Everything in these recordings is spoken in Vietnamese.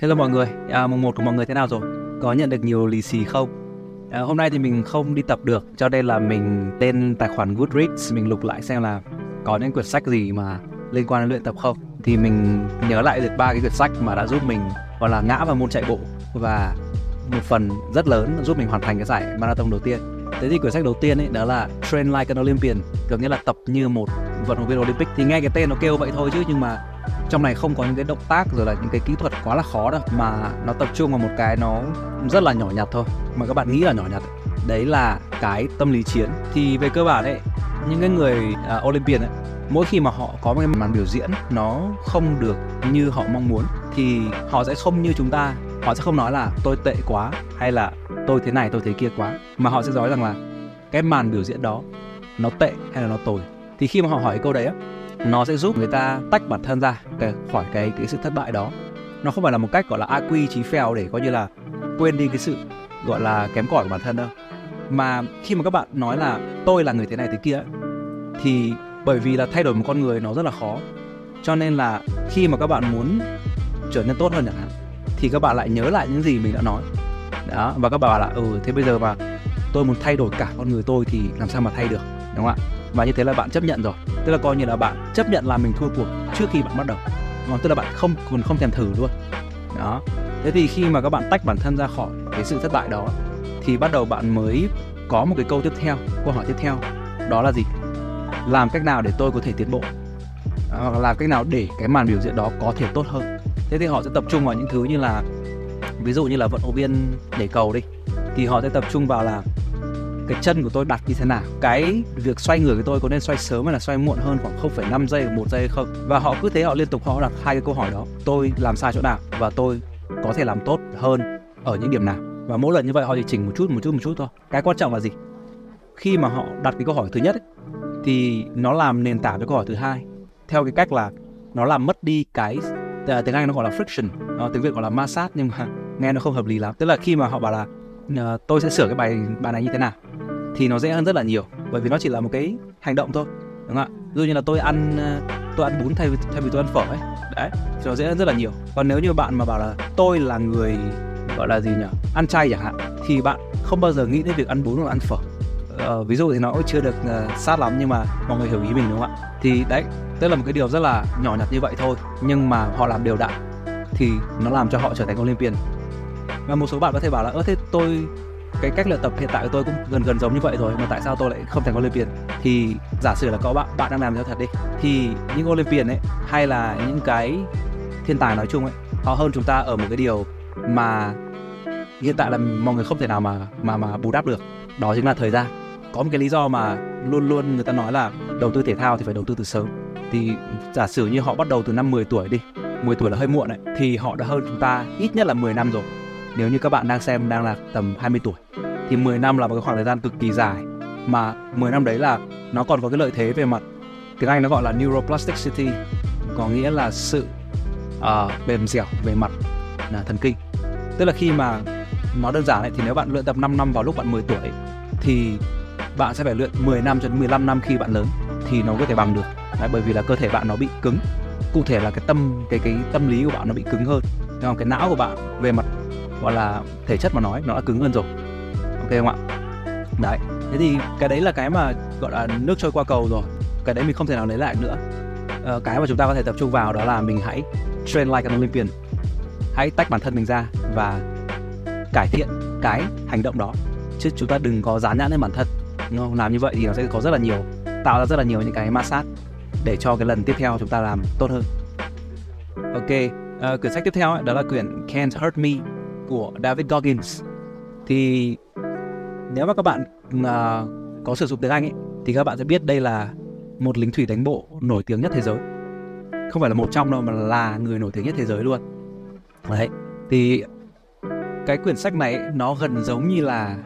Hello mọi người, à, mùng 1 của mọi người thế nào rồi? Có nhận được nhiều lì xì không? À, hôm nay thì mình không đi tập được cho nên là mình lên tài khoản Goodreads mình lục lại xem là có những quyển sách gì mà liên quan đến luyện tập không thì mình nhớ lại được ba cái quyển sách mà đã giúp mình gọi là ngã vào môn chạy bộ và một phần rất lớn giúp mình hoàn thành cái giải marathon đầu tiên thế thì quyển sách đầu tiên ấy đó là Train Like an Olympian có nghĩa là tập như một vận động viên Olympic thì nghe cái tên nó kêu vậy thôi chứ nhưng mà trong này không có những cái động tác rồi là những cái kỹ thuật quá là khó đâu mà nó tập trung vào một cái nó rất là nhỏ nhặt thôi mà các bạn nghĩ là nhỏ nhặt. Đấy là cái tâm lý chiến. Thì về cơ bản ấy những cái người uh, Olympian ấy mỗi khi mà họ có một cái màn biểu diễn nó không được như họ mong muốn thì họ sẽ không như chúng ta. Họ sẽ không nói là tôi tệ quá hay là tôi thế này tôi thế kia quá mà họ sẽ nói rằng là cái màn biểu diễn đó nó tệ hay là nó tồi? Thì khi mà họ hỏi câu đấy á nó sẽ giúp người ta tách bản thân ra khỏi cái cái sự thất bại đó. Nó không phải là một cách, gọi là AQ quy trí phèo để coi như là quên đi cái sự, gọi là, kém cỏi của bản thân đâu. Mà khi mà các bạn nói là tôi là người thế này thế kia thì bởi vì là thay đổi một con người nó rất là khó. Cho nên là khi mà các bạn muốn trở nên tốt hơn chẳng hạn, thì các bạn lại nhớ lại những gì mình đã nói. Đó, và các bạn bảo là ừ thế bây giờ mà tôi muốn thay đổi cả con người tôi thì làm sao mà thay được? Đúng không ạ? Và như thế là bạn chấp nhận rồi. Tức là coi như là bạn chấp nhận là mình thua cuộc trước khi bạn bắt đầu. Còn tức là bạn không, còn không thèm thử luôn. Đó. Thế thì khi mà các bạn tách bản thân ra khỏi cái sự thất bại đó, thì bắt đầu bạn mới có một cái câu tiếp theo, câu hỏi tiếp theo. Đó là gì? Làm cách nào để tôi có thể tiến bộ? Ờ, hoặc là làm cách nào để cái màn biểu diễn đó có thể tốt hơn? Thế thì họ sẽ tập trung vào những thứ như là, ví dụ như là vận động viên nhảy cầu đi. Thì họ sẽ tập trung vào là cái chân của tôi đặt như thế nào? Cái việc xoay người của tôi có nên xoay sớm hay là xoay muộn hơn khoảng 0,5 giây một giây hay không? Và họ cứ thế họ liên tục họ đặt hai cái câu hỏi đó. Tôi làm sai chỗ nào và tôi có thể làm tốt hơn ở những điểm nào? Và mỗi lần như vậy họ chỉ chỉnh một chút một chút một chút thôi. Cái quan trọng là gì? Khi mà họ đặt cái câu hỏi thứ nhất ấy, thì nó làm nền tảng cho câu hỏi thứ hai. Theo cái cách là nó làm mất đi cái à, tiếng Anh nó gọi là friction. Nó tiếng Việt gọi là ma sát nhưng mà nghe nó không hợp lý lắm. Tức là khi mà họ bảo là uh, tôi sẽ sửa cái bài bài này như thế nào? Thì nó dễ hơn rất là nhiều bởi vì nó chỉ là một cái hành động thôi đúng không ạ? Ví dụ như là tôi ăn ờ, tôi ăn bún thay vì thay vì tôi ăn phở ấy đấy thì nó dễ hơn rất là nhiều. Còn nếu như bạn mà bảo là tôi là người gọi là gì nhỉ ăn chay chẳng hạn thì bạn không bao giờ nghĩ đến việc ăn bún hoặc ăn phở. Ờ, ví dụ thì nó cũng chưa được uh, sát lắm nhưng mà mọi người hiểu ý mình đúng không ạ? Thì đấy tức là một cái điều rất là nhỏ nhặt như vậy thôi nhưng mà họ làm đều đặn thì nó làm cho họ trở thành Olympian và một số bạn có thể bảo là, ơ, thế tôi, cái cách luyện tập hiện tại của tôi cũng gần gần giống như vậy rồi, mà tại sao tôi lại không thành Olympian? Thì giả sử là có bạn bạn đang làm theo thật đi, thì những Olympian ấy, hay là những cái thiên tài nói chung ấy, họ hơn chúng ta ở một cái điều mà hiện tại là mọi người không thể nào mà mà mà bù đắp được. Đó chính là thời gian. Có một cái lý do mà luôn luôn người ta nói là đầu tư thể thao thì phải đầu tư từ sớm. Thì giả sử như họ bắt đầu từ năm 10 tuổi đi 10 tuổi là hơi muộn đấy, thì họ đã hơn chúng ta ít nhất là 10 năm rồi nếu như các bạn đang xem đang là tầm 20 tuổi thì 10 năm là một cái khoảng thời gian cực kỳ dài. Mà 10 năm đấy là nó còn có cái lợi thế về mặt tiếng Anh nó gọi là neuroplasticity có nghĩa là sự uh, dẻo về mặt là thần kinh. Tức là khi mà nó đơn giản ấy, thì nếu bạn luyện tập 5 năm vào lúc bạn 10 tuổi thì bạn sẽ phải luyện 10 năm cho đến 15 năm khi bạn lớn thì nó có thể bằng được. Đấy, bởi vì là cơ thể bạn nó bị cứng. Cụ thể là cái tâm cái cái tâm lý của bạn nó bị cứng hơn không cái não của bạn về mặt gọi là thể chất mà nói nó đã cứng hơn rồi. Ok không ạ? Đấy thế thì cái đấy là cái mà gọi là nước trôi qua cầu rồi. Cái đấy mình không thể nào lấy lại nữa. Ờ, cái mà chúng ta có thể tập trung vào đó là mình hãy train like an Olympian. Hãy tách bản thân mình ra và cải thiện cái hành động đó. Chứ chúng ta đừng có dán nhãn lên bản thân. Đúng không? Làm như vậy thì nó sẽ có rất là nhiều tạo ra rất là nhiều những cái ma sát để cho cái lần tiếp theo chúng ta làm tốt hơn. Ok uh, quyển sách tiếp theo ấy, đó là quyển Can't Hurt Me của David Goggins. Thì nếu mà các bạn uh, có sử dụng tiếng Anh ấy, thì các bạn sẽ biết đây là một lính thủy đánh bộ nổi tiếng nhất thế giới. Không phải là một trong đâu mà là người nổi tiếng nhất thế giới luôn. Đấy thì cái quyển sách này nó gần giống như là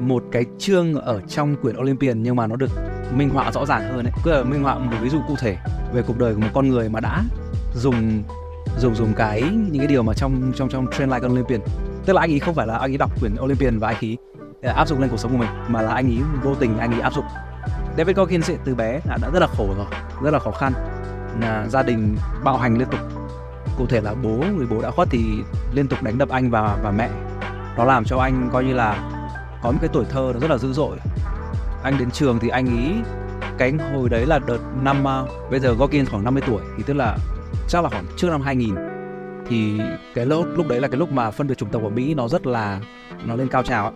một cái chương ở trong quyển Olympian nhưng mà nó được minh họa rõ ràng hơn ấy. Cứ là minh họa một ví dụ cụ thể về cuộc đời của một con người mà đã dùng dùng dùng cái những cái điều mà trong trong trong trend Like Olympian. Tức là anh ấy không phải là anh ấy đọc quyển Olympian và anh ấy ờ, áp dụng lên cuộc sống của mình mà là anh ấy vô tình anh ấy áp dụng. David Goggins từ bé đã, đã rất là khổ rồi rất là khó khăn. Là gia đình bạo hành liên tục. Cụ thể là bố người bố đã khuất thì liên tục đánh đập anh và và mẹ. Nó làm cho anh coi như là có một cái tuổi thơ nó rất là dữ dội. Anh đến trường thì anh ý cái hồi đấy là đợt năm ờ, bây giờ Goggins khoảng 50 tuổi thì tức là chắc là khoảng trước năm 2000 thì cái lúc lúc đấy là cái lúc mà phân biệt chủng tộc ở Mỹ nó rất là nó lên cao trào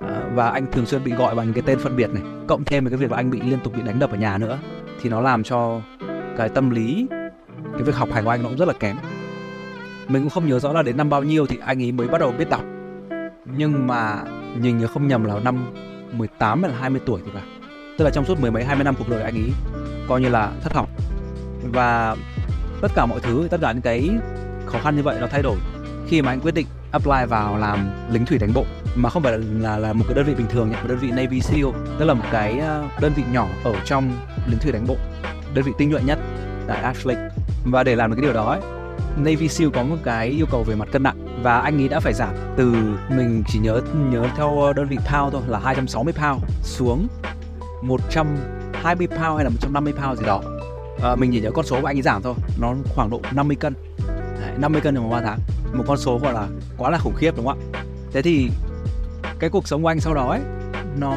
à, và anh thường xuyên bị gọi bằng cái tên phân biệt này cộng thêm với cái việc là anh bị liên tục bị đánh đập ở nhà nữa thì nó làm cho cái tâm lý cái việc học hành của anh nó cũng rất là kém. Mình cũng không nhớ rõ là đến năm bao nhiêu thì anh ấy mới bắt đầu biết đọc. Nhưng mà nhìn nhớ không nhầm là năm 18 hay là 20 tuổi thì phải. Tức là trong suốt mười mấy hai mươi năm cuộc đời anh ấy coi như là thất học. Và tất cả mọi thứ tất cả những cái khó khăn như vậy nó thay đổi khi mà anh quyết định apply vào làm lính thủy đánh bộ. Mà không phải là là, một cái đơn vị bình thường nhé một đơn vị Navy SEAL tức là một cái ờ, đơn vị nhỏ ở trong lính thủy đánh bộ đơn vị tinh nhuệ nhất tại Ashley và để làm được cái điều đó ấy, Navy SEAL có một cái yêu cầu về mặt cân nặng và anh ấy đã phải giảm từ mình chỉ nhớ nhớ theo đơn vị pound thôi là 260 pound xuống 120 pound hay là 150 pound gì đó à, mình chỉ nhớ con số của anh ấy giảm thôi. Nó khoảng độ 50 cân. Đấy, 50 cân trong vòng 3 tháng. Một con số gọi là quá là khủng khiếp đúng không ạ? Thế thì cái cuộc sống của anh sau đó ấy nó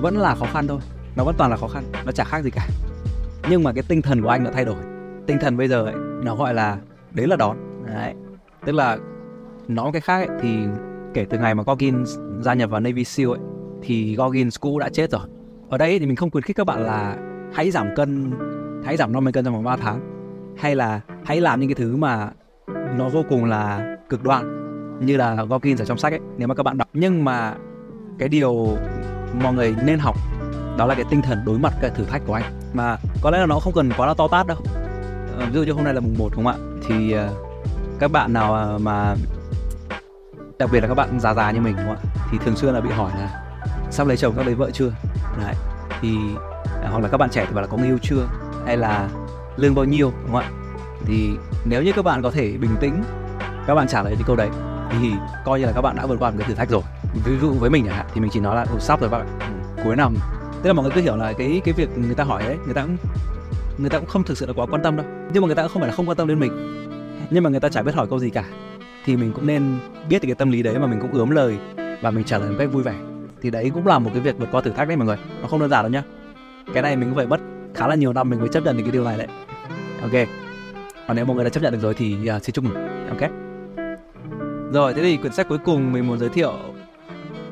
vẫn là khó khăn thôi. Nó vẫn toàn là khó khăn. Nó chả khác gì cả. Nhưng mà cái tinh thần của anh đã thay đổi. Tinh thần bây giờ ấy nó gọi là đấy là đón. Đấy. Tức là nói cái khác ấy, thì kể từ ngày mà Goggins gia nhập vào Navy SEAL ấy thì Goggins cũng đã chết rồi. Ở đây thì mình không khuyến khích các bạn là hãy giảm cân hãy giảm 50 cân trong vòng 3 tháng. Hay là hãy làm những cái thứ mà nó vô cùng là cực đoan, như là Goggins ở trong sách ấy, nếu mà các bạn đọc. Nhưng mà cái điều mọi người nên học, đó là cái tinh thần đối mặt cái thử thách của anh. Mà có lẽ là nó không cần quá là to tát đâu. Ờ, ví dụ như hôm nay là mùng 1 đúng không ạ? Thì ờ, các bạn nào ờ, mà đặc biệt là các bạn già già như mình đúng không ạ? Thì thường xuyên là bị hỏi là, sắp lấy chồng, sắp lấy vợ chưa? Đấy, thì à, hoặc là các bạn trẻ thì bảo là có người yêu chưa? Hay là lương bao nhiêu, đúng không ạ? Thì nếu như các bạn có thể bình tĩnh, các bạn trả lời những câu đấy, thì coi như là các bạn đã vượt qua một cái thử thách rồi. Ví dụ với mình chẳng hạn, thì mình chỉ nói là ừ, sắp rồi bạn ừ, cuối năm. Tức là mọi người cứ hiểu là cái cái việc người ta hỏi đấy người ta cũng, người ta cũng không thực sự là quá quan tâm đâu. Nhưng mà người ta cũng không phải là không quan tâm đến mình. Nhưng mà người ta chả biết hỏi câu gì cả. Thì mình cũng nên biết cái tâm lý đấy mà mình cũng ướm lời và mình trả lời một cách vui vẻ. Thì đấy cũng là một cái việc vượt qua thử thách đấy mọi người. Nó không đơn giản đâu nhá. Cái này mình cũng phải mất khá là nhiều năm mình mới chấp nhận được cái điều này đấy. Ok. Còn nếu mọi người đã chấp nhận được rồi thì uh, xin chúc mừng. Ok. Rồi thế thì quyển sách cuối cùng mình muốn giới thiệu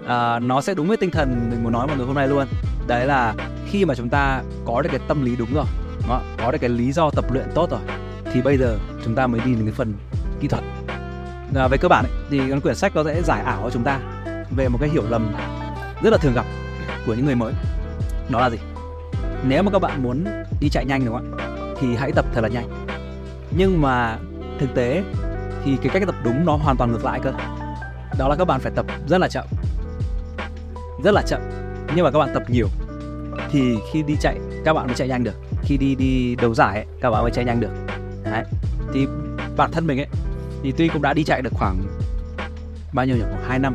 uh, nó sẽ đúng với tinh thần mình muốn nói mọi người hôm nay luôn. Đấy là khi mà chúng ta có được cái tâm lý đúng rồi đó, có được cái lý do tập luyện tốt rồi thì bây giờ chúng ta mới đi đến cái phần kỹ thuật. À, về cơ bản ấy, thì cái quyển sách nó sẽ giải ảo cho chúng ta về một cái hiểu lầm rất là thường gặp của những người mới. Đó là gì? Nếu mà các bạn muốn đi chạy nhanh đúng không ạ thì hãy tập thật là nhanh. Nhưng mà thực tế thì cái cách tập đúng nó hoàn toàn ngược lại cơ. Đó là các bạn phải tập rất là chậm. Rất là chậm. Nhưng mà các bạn tập nhiều thì khi đi chạy các bạn mới chạy nhanh được. Khi đi đi đấu giải ấy, các bạn mới chạy nhanh được. Đấy. Thì bản thân mình ấy thì tuy cũng đã đi chạy được khoảng bao nhiêu nhỉ? Khoảng hai năm.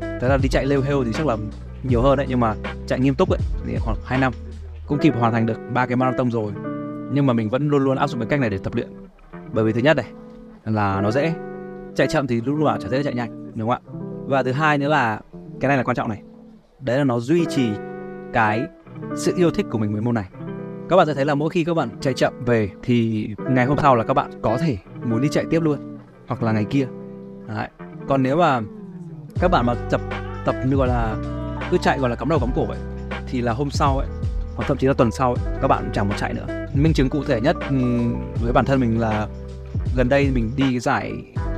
Thế là đi chạy lêu hêu thì chắc là nhiều hơn đấy nhưng mà chạy nghiêm túc ấy thì khoảng 2 năm cũng kịp hoàn thành được ba cái marathon rồi. Nhưng mà mình vẫn luôn luôn áp dụng cái cách này để tập luyện. Bởi vì thứ nhất này, là nó dễ. Chạy chậm thì lúc nào chả dễ chạy nhanh, đúng không ạ? Và thứ hai nữa là, cái này là quan trọng này. Đấy là nó duy trì cái sự yêu thích của mình với môn này. Các bạn sẽ thấy là mỗi khi các bạn chạy chậm về thì ngày hôm sau là các bạn có thể muốn đi chạy tiếp luôn, hoặc là ngày kia. Đấy. còn nếu mà các bạn mà tập tập như gọi là, cứ chạy, gọi là, cắm đầu cắm cổ ấy, thì là hôm sau ấy hoặc thậm chí là tuần sau ấy, các bạn chẳng muốn chạy nữa. Minh chứng cụ thể nhất ừ, với bản thân mình là gần đây mình đi cái giải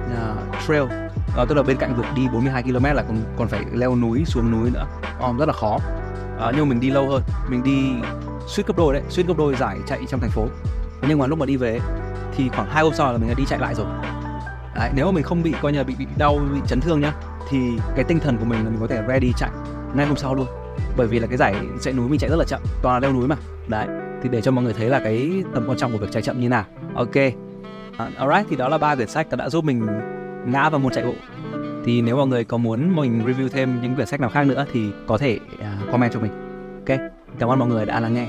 uh, trail. Uh, tức là bên cạnh việc đi 42 km là còn còn phải leo núi xuống núi nữa. Um, rất là khó. Uh, nhưng mà mình đi lâu hơn. Mình đi suýt gấp đôi đấy suýt gấp đôi giải chạy trong thành phố. Nhưng mà lúc mà đi về thì khoảng hai hôm sau là mình đã đi chạy lại rồi. Đấy, nếu mà mình không bị coi như là bị bị đau bị chấn thương nhá thì cái tinh thần của mình là mình có thể ready chạy ngay hôm sau luôn bởi vì là cái giải chạy núi mình chạy rất là chậm toàn là leo núi mà. Đấy thì để cho mọi người thấy là cái tầm quan trọng của việc chạy chậm như nào. Ok. Uh, alright thì đó là ba quyển sách đã giúp mình ngã vào môn chạy bộ. Thì nếu mọi người có muốn mình review thêm những quyển sách nào khác nữa thì có thể uh, comment cho mình. Ok cảm ơn mọi người đã lắng nghe.